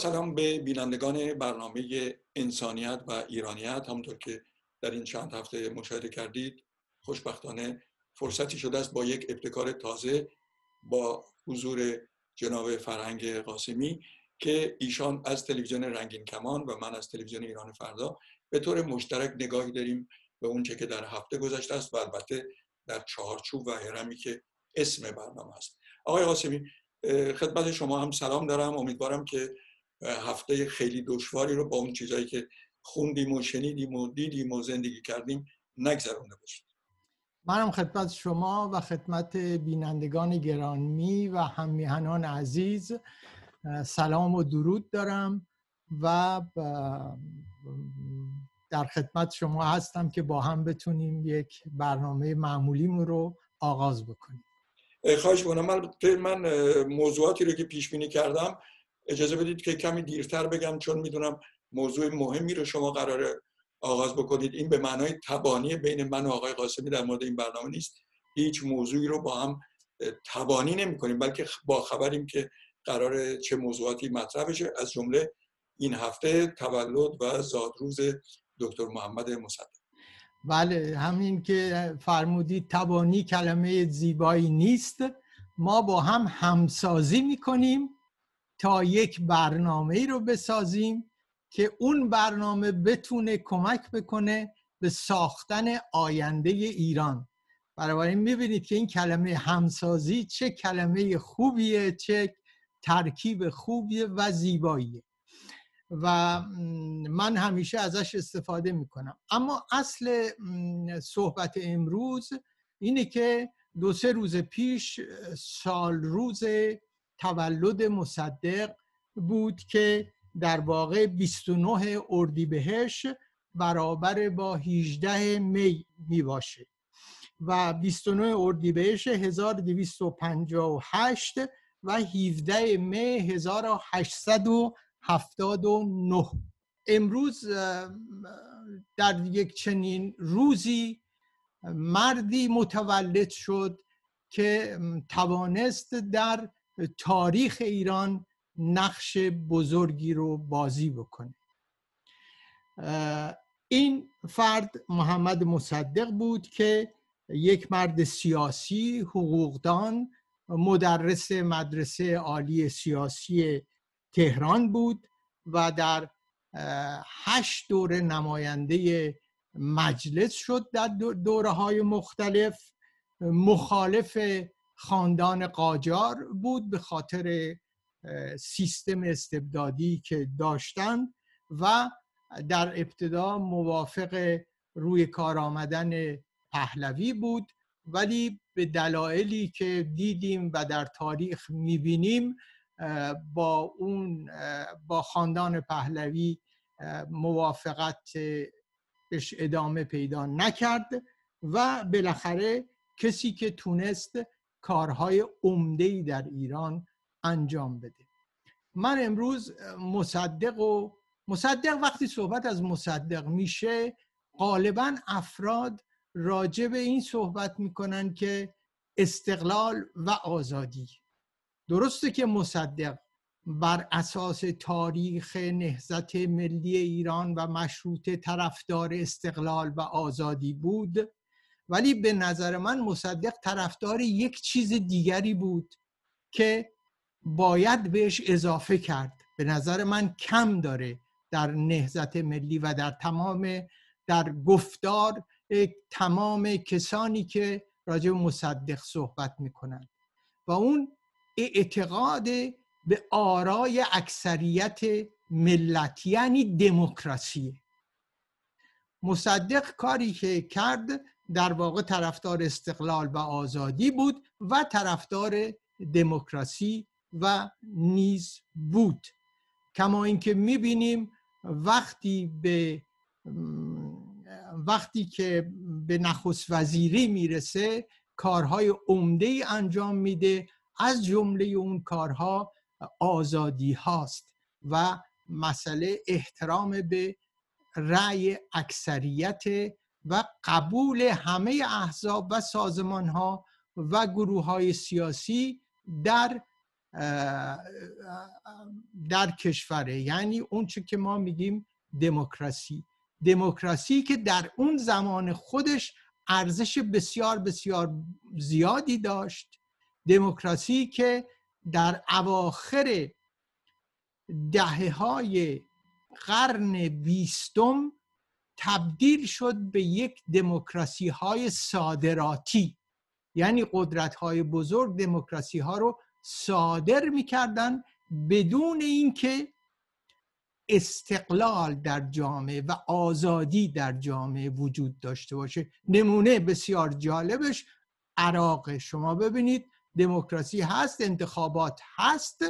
سلام به بینندگان برنامه انسانیت و ایرانیت. همونطور که در این چند هفته مشاهده کردید خوشبختانه فرصتی شده است با یک ابتکار تازه با حضور جناب فرهنگ قاسمی که ایشان از تلویزیون رنگین کمان و من از تلویزیون ایران فردا به طور مشترک نگاهی داریم به اونچه که در هفته گذشته است و البته در چهارچوب و هرمی که اسم برنامه است. آقای قاسمی خدمت شما هم سلام دارم. امیدوارم که هفته خیلی دشواری رو با اون چیزهایی که خوندیم و شنیدیم و دیدیم و زندگی کردیم نگذرونده باشید. منم خدمت شما و خدمت بینندگان گرانمی و همیهنان عزیز سلام و درود دارم و در خدمت شما هستم که با هم بتونیم یک برنامه معمولیمون رو آغاز بکنیم. خواهش من, من موضوعاتی رو که پیش بینی کردم اجازه بدید که کمی دیرتر بگم چون می‌دونم موضوع مهمی رو شما قراره آغاز بکنید. این به معنای تبانی بین من و آقای قاسمی در مورد این برنامه نیست. هیچ موضوعی رو با هم تبانی نمی کنیم بلکه با خبریم که قرار چه موضوعاتی مطرح بشه. از جمله این هفته تولد و زادروز دکتر محمد مصدق. بله همین که فرمودید تبانی کلمه زیبایی نیست. ما با هم همسازی می‌کنیم. تا یک برنامه رو بسازیم که اون برنامه بتونه کمک بکنه به ساختن آینده ایران. بنابراین می‌بینید که این کلمه همسازی چه کلمه خوبیه چه ترکیب خوبیه و زیباییه. و من همیشه ازش استفاده می‌کنم. اما اصل صحبت امروز اینه که دو سه روز پیش سال روز تولد مصدق بود که در واقع 29 اردیبهشت برابر با 18 می می باشه و 29 اردیبهشت 1258 و 17 می 1879 امروز در یک چنین روزی مردی متولد شد که توانست در تاریخ ایران نقش بزرگی رو بازی بکنه. این فرد محمد مصدق بود که یک مرد سیاسی حقوقدان مدرس مدرسه عالی سیاسی تهران بود و در هشت دوره نماینده مجلس شد در دوره های مختلف. مخالف خاندان قاجار بود به خاطر سیستم استبدادی که داشتند و در ابتدا موافق روی کار آمدن پهلوی بود. ولی به دلایلی که دیدیم و در تاریخ می‌بینیم با اون با خاندان پهلوی موافقت ادامه پیدا نکرد و بالاخره کسی که تونست کارهای عمده در ایران انجام بده. من امروز مصدق و مصدق وقتی صحبت از مصدق میشه غالبا افراد راجع به این صحبت می‌کنن که استقلال و آزادی. درسته که مصدق بر اساس تاریخ نهزت ملی ایران و مشروط طرفدار استقلال و آزادی بود ولی به نظر من مصدق طرفدار یک چیز دیگری بود که باید بهش اضافه کرد. به نظر من کم داره در نهزت ملی و در تمام در گفتار تمام کسانی که راجع مصدق صحبت می‌کنن. و اون اعتقاد به آرای اکثریت ملت یعنی دموکراسی مصدق کاری که کرد در واقع طرفدار استقلال و آزادی بود و طرفدار دموکراسی و نیز بود. کما اینکه می‌بینیم وقتی به وقتی که به نخست وزیری می‌رسه کارهای عمده ای انجام میده. از جمله اون کارها آزادی هاست و مسئله احترام به رأی اکثریت و قبول همه احزاب و سازمان ها و گروه های سیاسی در در کشوره. یعنی اون که ما میگیم دموکراسی. دموکراسی که در اون زمان خودش ارزش بسیار بسیار زیادی داشت. دموکراسی که در اواخر دهه های قرن بیستم تبدیل شد به یک دموکراسی های صادراتی. یعنی قدرت های بزرگ دموکراسی ها رو صادر می‌کردن بدون اینکه استقلال در جامعه و آزادی در جامعه وجود داشته باشه. نمونه بسیار جالبش عراق. شما ببینید دموکراسی هست انتخابات هست.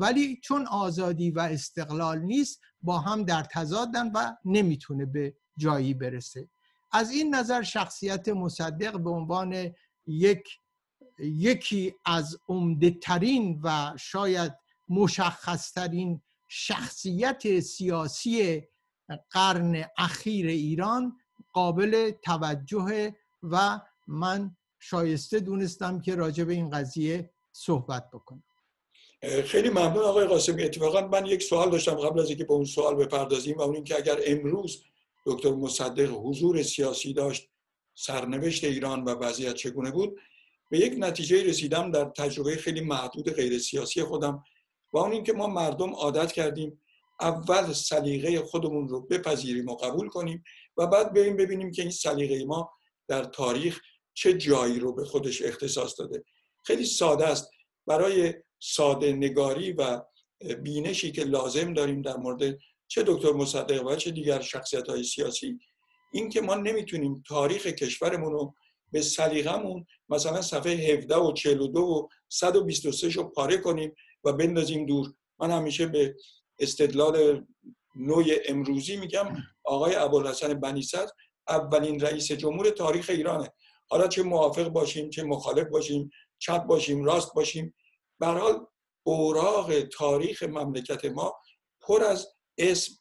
ولی چون آزادی و استقلال نیست با هم در تضادن و نمی‌تونه به جایی برسه. از این نظر شخصیت مصدق به عنوان یک یکی از عمده ترین و شاید مشخصترین شخصیت سیاسی قرن اخیر ایران قابل توجه و من شایسته دونستم که راجع به این قضیه صحبت بکنم. خیلی ممنون آقای قاسمی. اتفاقا من یک سوال داشتم قبل از اینکه به اون سوال بپردازیم و اون اینکه اگر امروز دکتر مصدق حضور سیاسی داشت سرنوشت ایران و وضعیت چگونه بود به یک نتیجه رسیدم در تجربه خیلی محدود غیر سیاسی خودم و اون اینکه ما مردم عادت کردیم اول سلیقه خودمون رو بپذیریم و قبول کنیم و بعد بریم ببینیم که این سلیقه ما در تاریخ چه جایی رو به خودش اختصاص داده. خیلی ساده است. برای ساده نگاری و بینشی که لازم داریم در مورد چه دکتر مصدق و چه دیگر شخصیت های سیاسی این که ما نمی‌تونیم تاریخ کشورمون رو به سلیقمون مثلا صفحه 17 و 42 و 123 رو پاره کنیم و بندازیم دور. من همیشه به استدلال نوع امروزی میگم آقای ابوالحسن بنی اولین رئیس جمهور تاریخ ایرانه. حالا چه موافق باشیم چه مخالف باشیم چپ باشیم راست باشیم حال اوراق تاریخ مملکت ما پر از اسم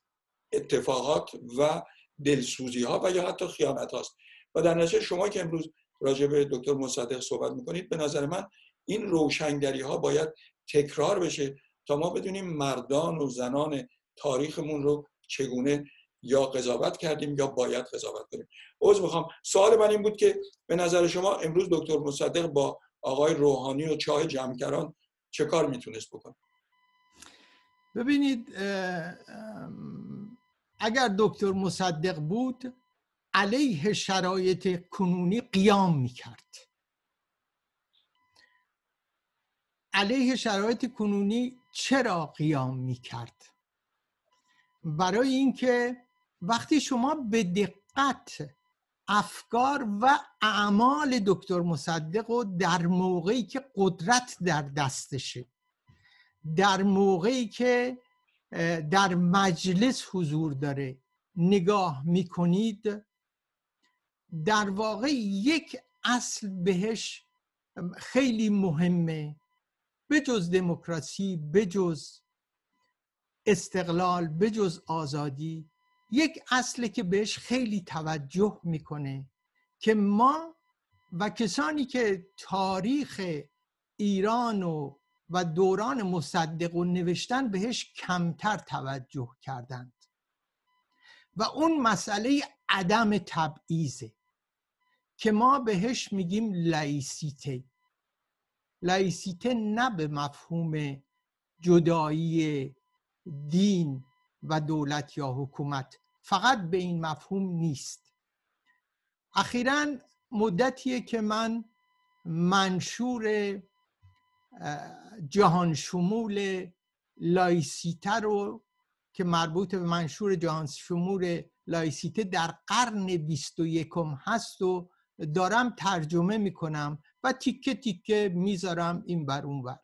اتفاقات و دلسوزی ها و یا حتی خیانت هاست و در نتیجه شما که امروز راجع به دکتر مصدق صحبت می‌کنید به نظر من این روشنگری ها باید تکرار بشه تا ما بدونیم مردان و زنان تاریخمون رو چگونه یا قضاوت کردیم یا باید قضاوت کنیم. عوض می‌خوام. سوال من این بود که به نظر شما امروز دکتر مصدق با آقای روحانی و چاه جمعکران چه کار می‌تونست بکنه؟ ببینید اگر دکتر مصدق بود علیه شرایط کنونی قیام می‌کرد. علیه شرایط کنونی چرا قیام می‌کرد؟ برای اینکه وقتی شما به دقت افکار و اعمال دکتر مصدق و در موقعی که قدرت در دستشه در موقعی که در مجلس حضور داره نگاه می‌کنید در واقع یک اصل بهش خیلی مهمه بجز دموکراسی بجز استقلال بجز آزادی. یک اصله که بهش خیلی توجه می‌کنه که ما و کسانی که تاریخ ایران و و دوران مصدق و نوشتن بهش کمتر توجه کردند. و اون مسئله عدم تبعیزه که ما بهش میگیم لایسیته. لایسیته نه به مفهوم جدایی دین و دولت یا حکومت. فقط به این مفهوم نیست. اخیرا مدتیه که من منشور جهان شمول لایسیته رو که مربوط به منشور جهان شمول لایسیته در قرن بیست و یکم هست و دارم ترجمه می‌کنم و تیکه تیکه می‌ذارم این بر اون بر.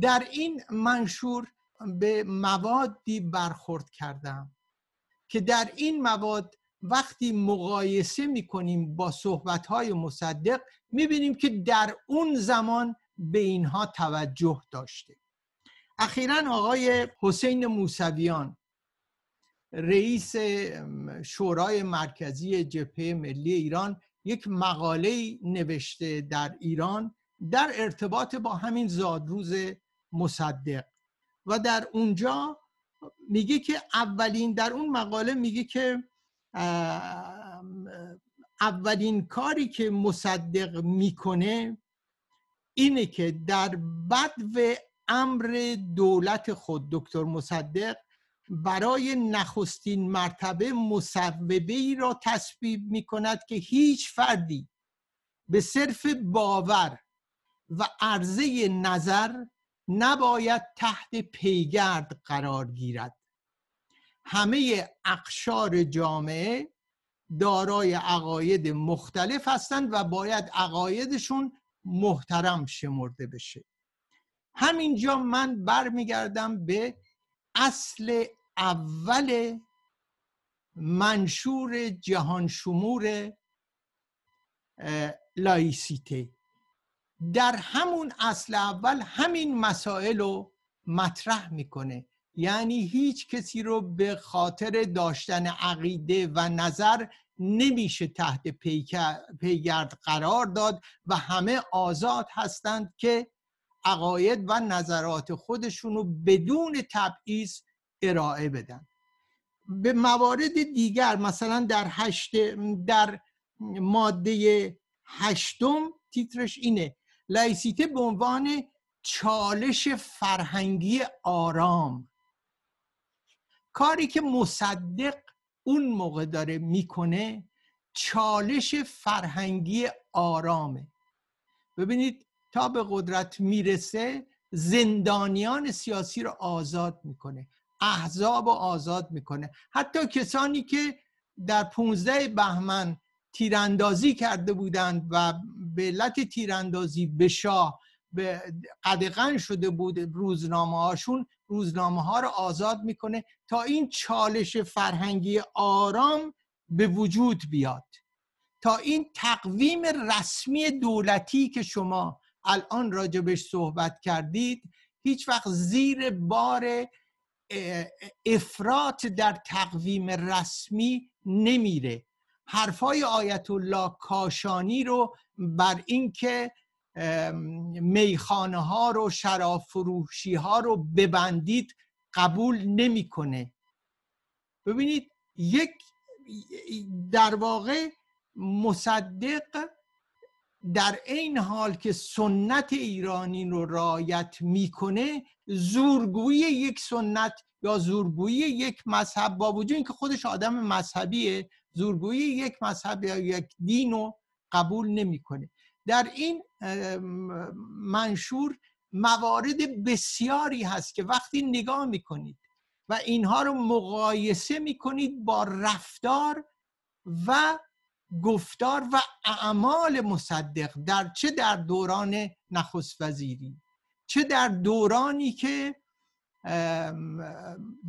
در این منشور به موادی برخورد کردم که در این مواد وقتی مقایسه می‌کنیم با صحبتهای مصدق می‌بینیم که در اون زمان به اینها توجه داشته. اخیرا آقای حسین موسویان رئیس شورای مرکزی جبهه ملی ایران یک مقاله نوشته در ایران در ارتباط با همین زادروز مصدق. و در اونجا میگه که اولین در اون مقاله میگه که اولین کاری که مصدق می‌کنه اینه که در بد و امر دولت خود دکتر مصدق برای نخستین مرتبه مصوبه ای را تصویب می کند که هیچ فردی به صرف باور و عرضه نظر نباید تحت پیگرد قرار گیرد. همه اقشار جامعه دارای عقاید مختلف هستند و باید عقایدشون محترم شمرده بشه. همینجا من برمیگردم به اصل اول منشور جهان شمور لایسیته. در همون اصل اول همین مسائل رو مطرح می‌کنه. یعنی هیچ کسی رو به خاطر داشتن عقیده و نظر نمیشه تحت پیگرد قرار داد و همه آزاد هستند که عقاید و نظرات خودشون رو بدون تبعیض ارائه بدن. به موارد دیگر مثلا در هشت در ماده هشتم تیترش اینه لایسیته به عنوان چالش فرهنگی آرام. کاری که مصدق اون موقع داره می‌کنه چالش فرهنگی آرامه. ببینید تا به قدرت می‌رسه زندانیان سیاسی رو آزاد می‌کنه احزاب رو آزاد می‌کنه. حتی کسانی که در 15 بهمن تیراندازی کرده بودند و به علت تیراندازی به شاه به قدغن شده بود روزنامه هاشون روزنامه ها رو آزاد می‌کنه تا این چالش فرهنگی آرام به وجود بیاد. تا این تقویم رسمی دولتی که شما الان راجبش صحبت کردید هیچ وقت زیر بار افراط در تقویم رسمی نمیره. حرفای آیت الله کاشانی رو بر اینکه میخانه ها رو شراب فروشی ها رو ببندید قبول نمی‌کنه. ببینید یک در واقع مصدق در این حال که سنت ایرانی رو رایت می‌کنه زورگویی یک سنت یا زورگویی یک مذهب با وجود اینکه خودش آدم مذهبیه زورگویی یک مذهب یا یک دین رو قبول نمی‌کنه. در این منشور موارد بسیاری هست که وقتی نگاه می‌کنید و اینها رو مقایسه می‌کنید با رفتار و گفتار و اعمال مصدق در چه در دوران نخست وزیری چه در دورانی که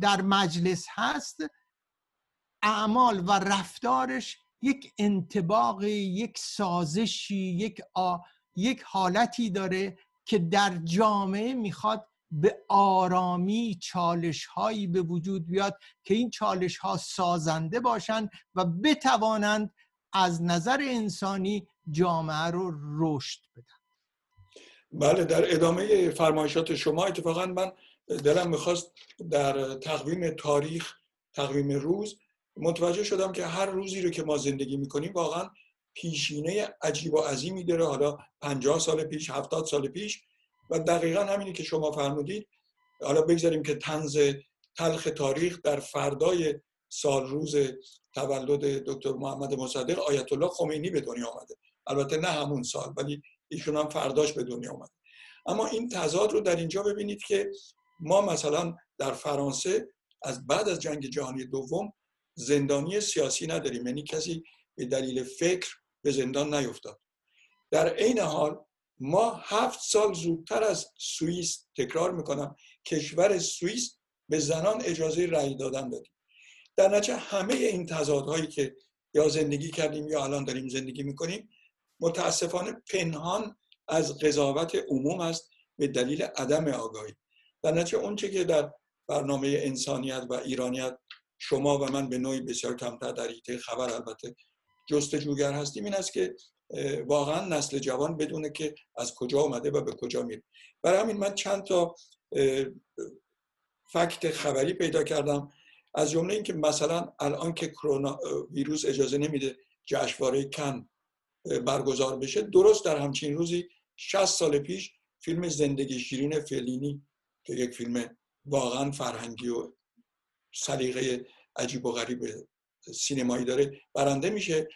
در مجلس هست اعمال و رفتارش یک انتباق یک سازشی یک, یک حالتی داره که در جامعه می‌خواد به آرامی چالش هایی به وجود بیاد که این چالش ها سازنده باشند و بتوانند از نظر انسانی جامعه رو رشد بدن. بله در ادامه فرمایشات شما اتفاقا من دلم می‌خواست در تقویم تاریخ تقویم روز متوجه شدم که هر روزی رو که ما زندگی می‌کنیم واقعا پیشینه عجیب و عظیمی داره. حالا 50 سال پیش 70 سال پیش. و دقیقا همینی که شما فرمودید. حالا بگذاریم که تنز تلخ تاریخ در فردای سال روز تولد دکتر محمد مصدق آیت الله خمینی به دنیا آمده. البته نه همون سال ولی ایشون هم فرداش به دنیا آمده. اما این تضاد رو در اینجا ببینید که ما مثلا در فرانسه از بعد از جنگ جهانی دوم زندانی سیاسی نداریم. یعنی کسی به دلیل فکر به زندان نیفتاد. در عین حال ما هفت سال زودتر از سوئیس تکرار می‌کنم کشور سوئیس به زنان اجازه رأی دادن دادیم. در نتیجه همه این تضادهایی که یا زندگی کردیم یا الان داریم زندگی می‌کنیم متاسفانه پنهان از قضاوت عموم است به دلیل عدم آگاهی. در نتیجه اونچه که در برنامه انسانیت و ایرانیت شما و من به نوعی بسیار کمتر در ایته خبر البته جستجوگر هستیم. این است که واقعا نسل جوان بدونه که از کجا آمده و به کجا میره. برای همین من چند تا فکت خبری پیدا کردم. از جمله اینکه مثلا الان که کرونا ویروس اجازه نمیده جشنواره کن برگزار بشه درست در همچین روزی 60 سال پیش فیلم زندگی شیرین فلینی که یک فیلم واقعا فرهنگی و سلیقه عجیب و غریب سینمایی داره. برنده میشه.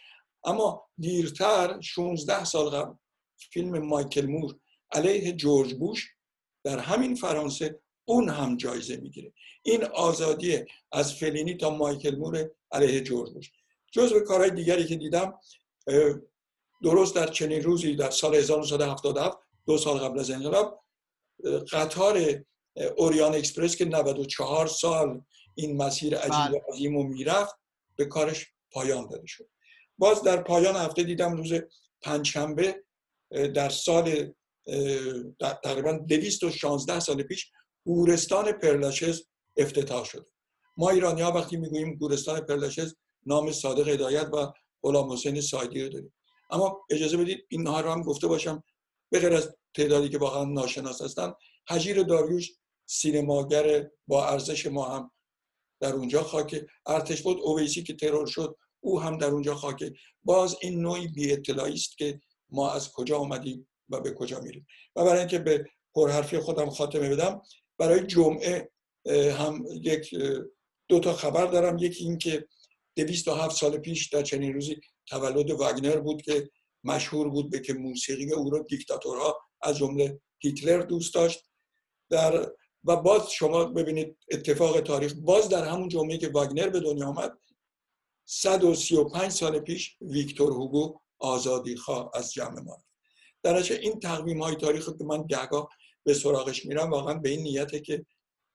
اما دیرتر 16 سال قبل فیلم مایکل مور علیه جورج بوش در همین فرانسه اون هم جایزه می‌گیره. این آزادی از فلینی تا مایکل مور علیه جورج بوش. جزو کارهای دیگری که دیدم درست در چنین روزی در سال 1977 دو سال قبل از انقلاب قطار اوریان اکسپرس که 94 سال این مسیر عجیب و بله. عظیم و می‌رفت به کارش پایان داده شد. باز در پایان هفته دیدم روز پنجشنبه در سال تقریبا 216 سال پیش گورستان پرلاشز افتتاح شده ما ایرانی ها وقتی می‌گوییم گورستان پرلاشز نام صادق هدایت و غلام حسین سایدی رو داریم. اما اجازه بدید اینها رو هم گفته باشم. به غیر از تعدادی که واقعا ناشناس هستن حجیر داریوش سینماگر با ارزش ما هم در اونجا خاک ارتش بود اویسی که ترور شد او هم در اونجا خاکه. باز این نوعی بی است که ما از کجا آمدیم و به کجا میریم. و برای اینکه به پرحرفی خودم خاتمه بدم برای جمعه هم یک دو تا خبر دارم. یکی این که هفت سال پیش در چنین روزی تولد واگنر بود که مشهور بود به که موسیقی او رو دیکتاتورها از جمله هیتلر دوست داشت. در و باز شما ببینید اتفاق تاریخ. باز در همون جمعه که واگنر به دنیا آمد 135 سال پیش ویکتور هوگو آزادی خواه از جمع ما در این تقویم های تاریخ که من گهگاه به سراغش میرم واقعا به این نیته که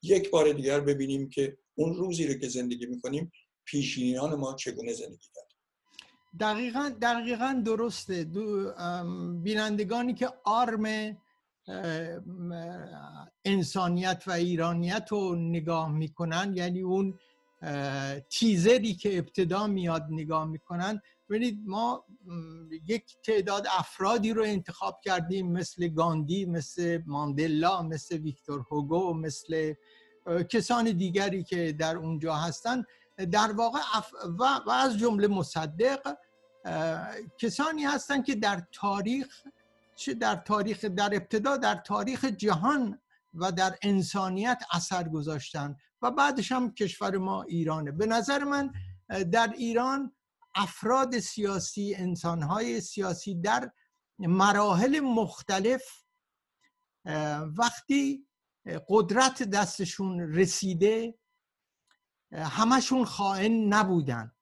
یک بار دیگر ببینیم که اون روزی رو که زندگی می‌کنیم پیشینیان ما چگونه زندگی کرد. دقیقا, دقیقا درسته. بینندگانی که آرم انسانیت و ایرانیت رو نگاه می‌کنن. یعنی اون تیزری که ابتدا میاد نگاه می‌کنن. ببینید ما یک تعداد افرادی رو انتخاب کردیم. مثل گاندی مثل ماندلا مثل ویکتور هوگو مثل کسان دیگری که در اونجا هستن. در واقع و, و از جمله مصدق کسانی هستند که در تاریخ چه در تاریخ در ابتدا در تاریخ جهان و در انسانیت اثر گذاشتن و بعدش هم کشور ما ایرانه. به نظر من در ایران افراد سیاسی انسانهای سیاسی در مراحل مختلف وقتی قدرت دستشون رسیده همشون خائن نبودن.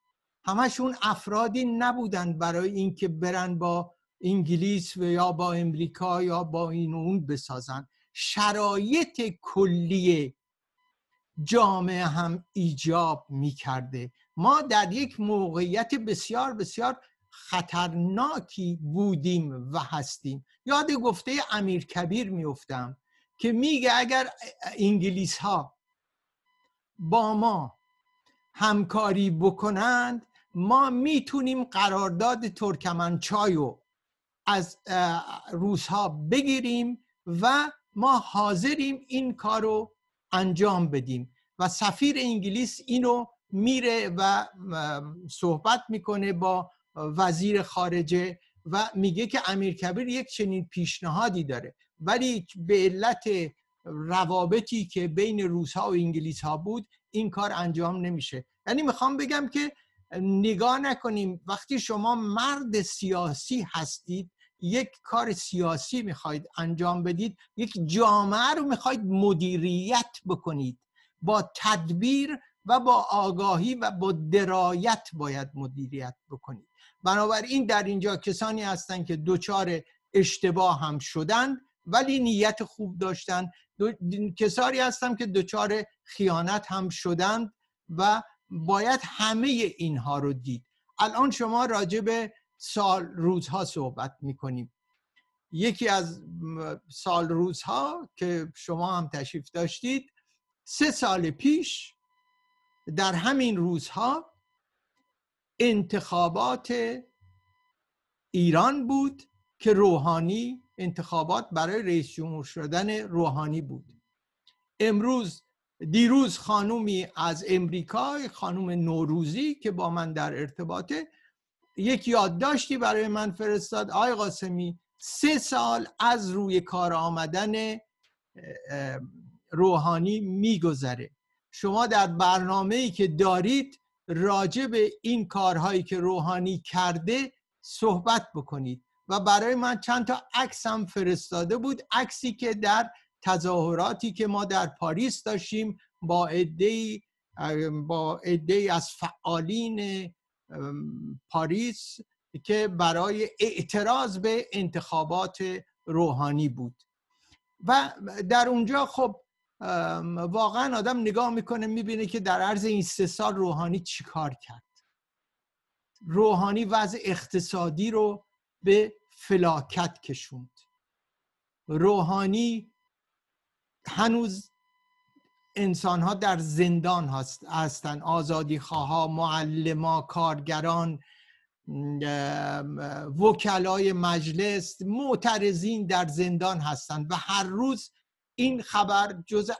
همشون افرادی نبودن برای اینکه برن با انگلیس و یا با امریکا یا با این و اون بسازن. شرایط کلی جامعه هم ایجاب می کرده ما در یک موقعیت بسیار بسیار خطرناکی بودیم و هستیم. یاد گفته امیر کبیر میفتم که میگه اگر انگلیس ها با ما همکاری بکنند ما می‌تونیم قرارداد ترکمنچای رو از روس ها بگیریم و ما حاضریم این کار رو انجام بدیم. و سفیر انگلیس اینو میره و صحبت می‌کنه با وزیر خارجه و میگه که امیر کبیر یک چنین پیشنهادی داره. ولی به علت روابطی که بین روس ها و انگلیس ها بود این کار انجام نمیشه. یعنی می‌خوام بگم که نگاه نکنیم وقتی شما مرد سیاسی هستید یک کار سیاسی می‌خواید انجام بدید یک جامعه رو می‌خواید مدیریت بکنید. با تدبیر و با آگاهی و با درایت باید مدیریت بکنید. بنابراین در اینجا کسانی هستند که دچار اشتباه هم شدند ولی نیت خوب داشتن. کسانی هستند که دچار خیانت هم شدند و باید همه اینها رو دید. الان شما راجع به سال روزها صحبت می‌کنیم. یکی از سال روزها که شما هم تشریف داشتید سه سال پیش در همین روزها انتخابات ایران بود که روحانی انتخابات برای رئیس جمهور شدن روحانی بود. امروز دیروز خانومی از امریکا خانوم نوروزی که با من در ارتباطه یک یادداشتی برای من فرستاد. آقای قاسمی سه سال از روی کار آمدن روحانی میگذره. شما در برنامه ای که دارید راجع به این کارهایی که روحانی کرده صحبت بکنید. و برای من چند تا عکس هم فرستاده بود. عکسی که در تظاهراتی که ما در پاریس داشتیم با عده با عده از فعالین پاریس که برای اعتراض به انتخابات روحانی بود. و در اونجا خب واقعا آدم نگاه می‌کنه می‌بینه که در عرض این سه سال روحانی چیکار کرد. روحانی وضع اقتصادی رو به فلاکت کشوند. روحانی هنوز انسان ها در زندان هست هستن. آزادی خواه معلما کارگران وکلای مجلس معترضین در زندان هستند و هر روز این خبر جز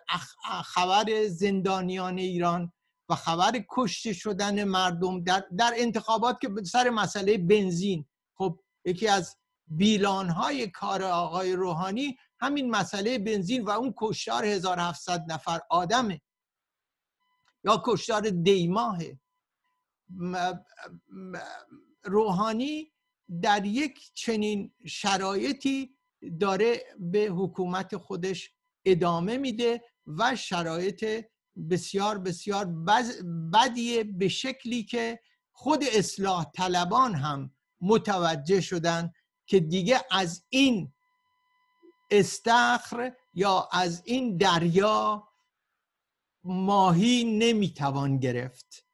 خبر زندانیان ایران و خبر کشته شدن مردم در, در انتخابات که سر مسئله بنزین. خب یکی از بیلان های کار آقای روحانی همین مسئله بنزین و اون کشتار 1700 نفر آدمه. یا کشتار دیماهه. روحانی در یک چنین شرایطی داره به حکومت خودش ادامه میده و شرایط بسیار بسیار بدیه به شکلی که خود اصلاح طلبان هم متوجه شدن که دیگه از این استخر یا از این دریا ماهی نمی‌توان گرفت.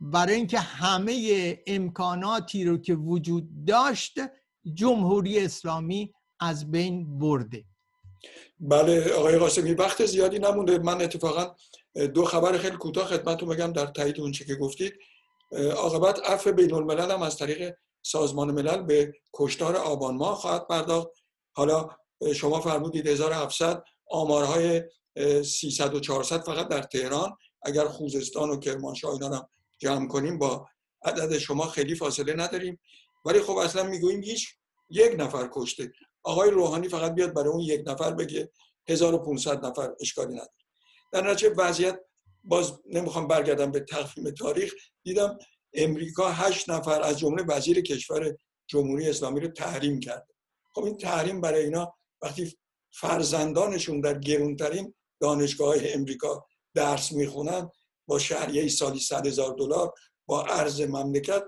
برای اینکه همه امکاناتی رو که وجود داشت جمهوری اسلامی از بین برده. بله آقای قاسمی وقت زیادی نمونده. من اتفاقا دو خبر خیلی کوتاه خدمتتون بگم در تایید اون که گفتید. عاقبت عفو بین الملل هم از طریق سازمان ملل به کشتار آبان ماه خواهد پرداخت. حالا شما فرمودید 1700 آمارهای 300 و 400 فقط در تهران. اگر خوزستان و کرمانشاه اینا هم جمع کنیم با عدد شما خیلی فاصله نداریم. ولی خب اصلا می‌گوییم هیچ یک نفر کشته. آقای روحانی فقط بیاد برای اون یک نفر بگه 1500 نفر اشکالی نداره. در نتیجه وضعیت باز نمی‌خوام برگردم به تقویم تاریخ. دیدم امریکا هشت نفر از جمله وزیر کشور جمهوری اسلامی رو تحریم کرد خب این تحریم برای اینا وقتی فرزندانشون در گرونترین دانشگاه امریکا درس می‌خونن با شهریه سالی صد هزار دلار با ارز مملکت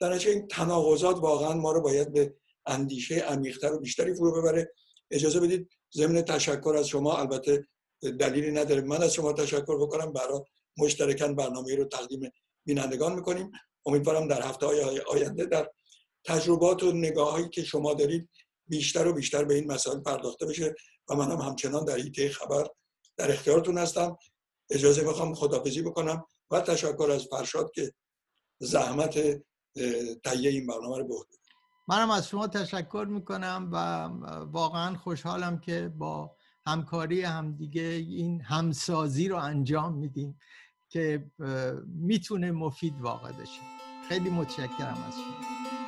در این تناقضات واقعا ما رو باید به اندیشه عمیقتر و بیشتری فرو ببره. اجازه بدید ضمن تشکر از شما البته دلیلی نداره من از شما تشکر بکنم. برای مشترکاً برنامه رو تقدیم بینندگان می‌کنیم. امیدوارم در هفته های آینده در تجربات و نگاه هایی که شما دارید بیشتر و بیشتر به این مسائل پرداخته بشه و منم هم همچنان در حیطه خبر در اختیارتون هستم. اجازه می‌خوام خدافزی بکنم و تشکر از فرشاد که زحمت تهیه این برنامه رو به منم از شما تشکر می‌کنم و واقعا خوشحالم که با همکاری همدیگه این همسازی رو انجام میدیم که می‌تونه مفید واقع بشه. خیلی متشکرم از شما.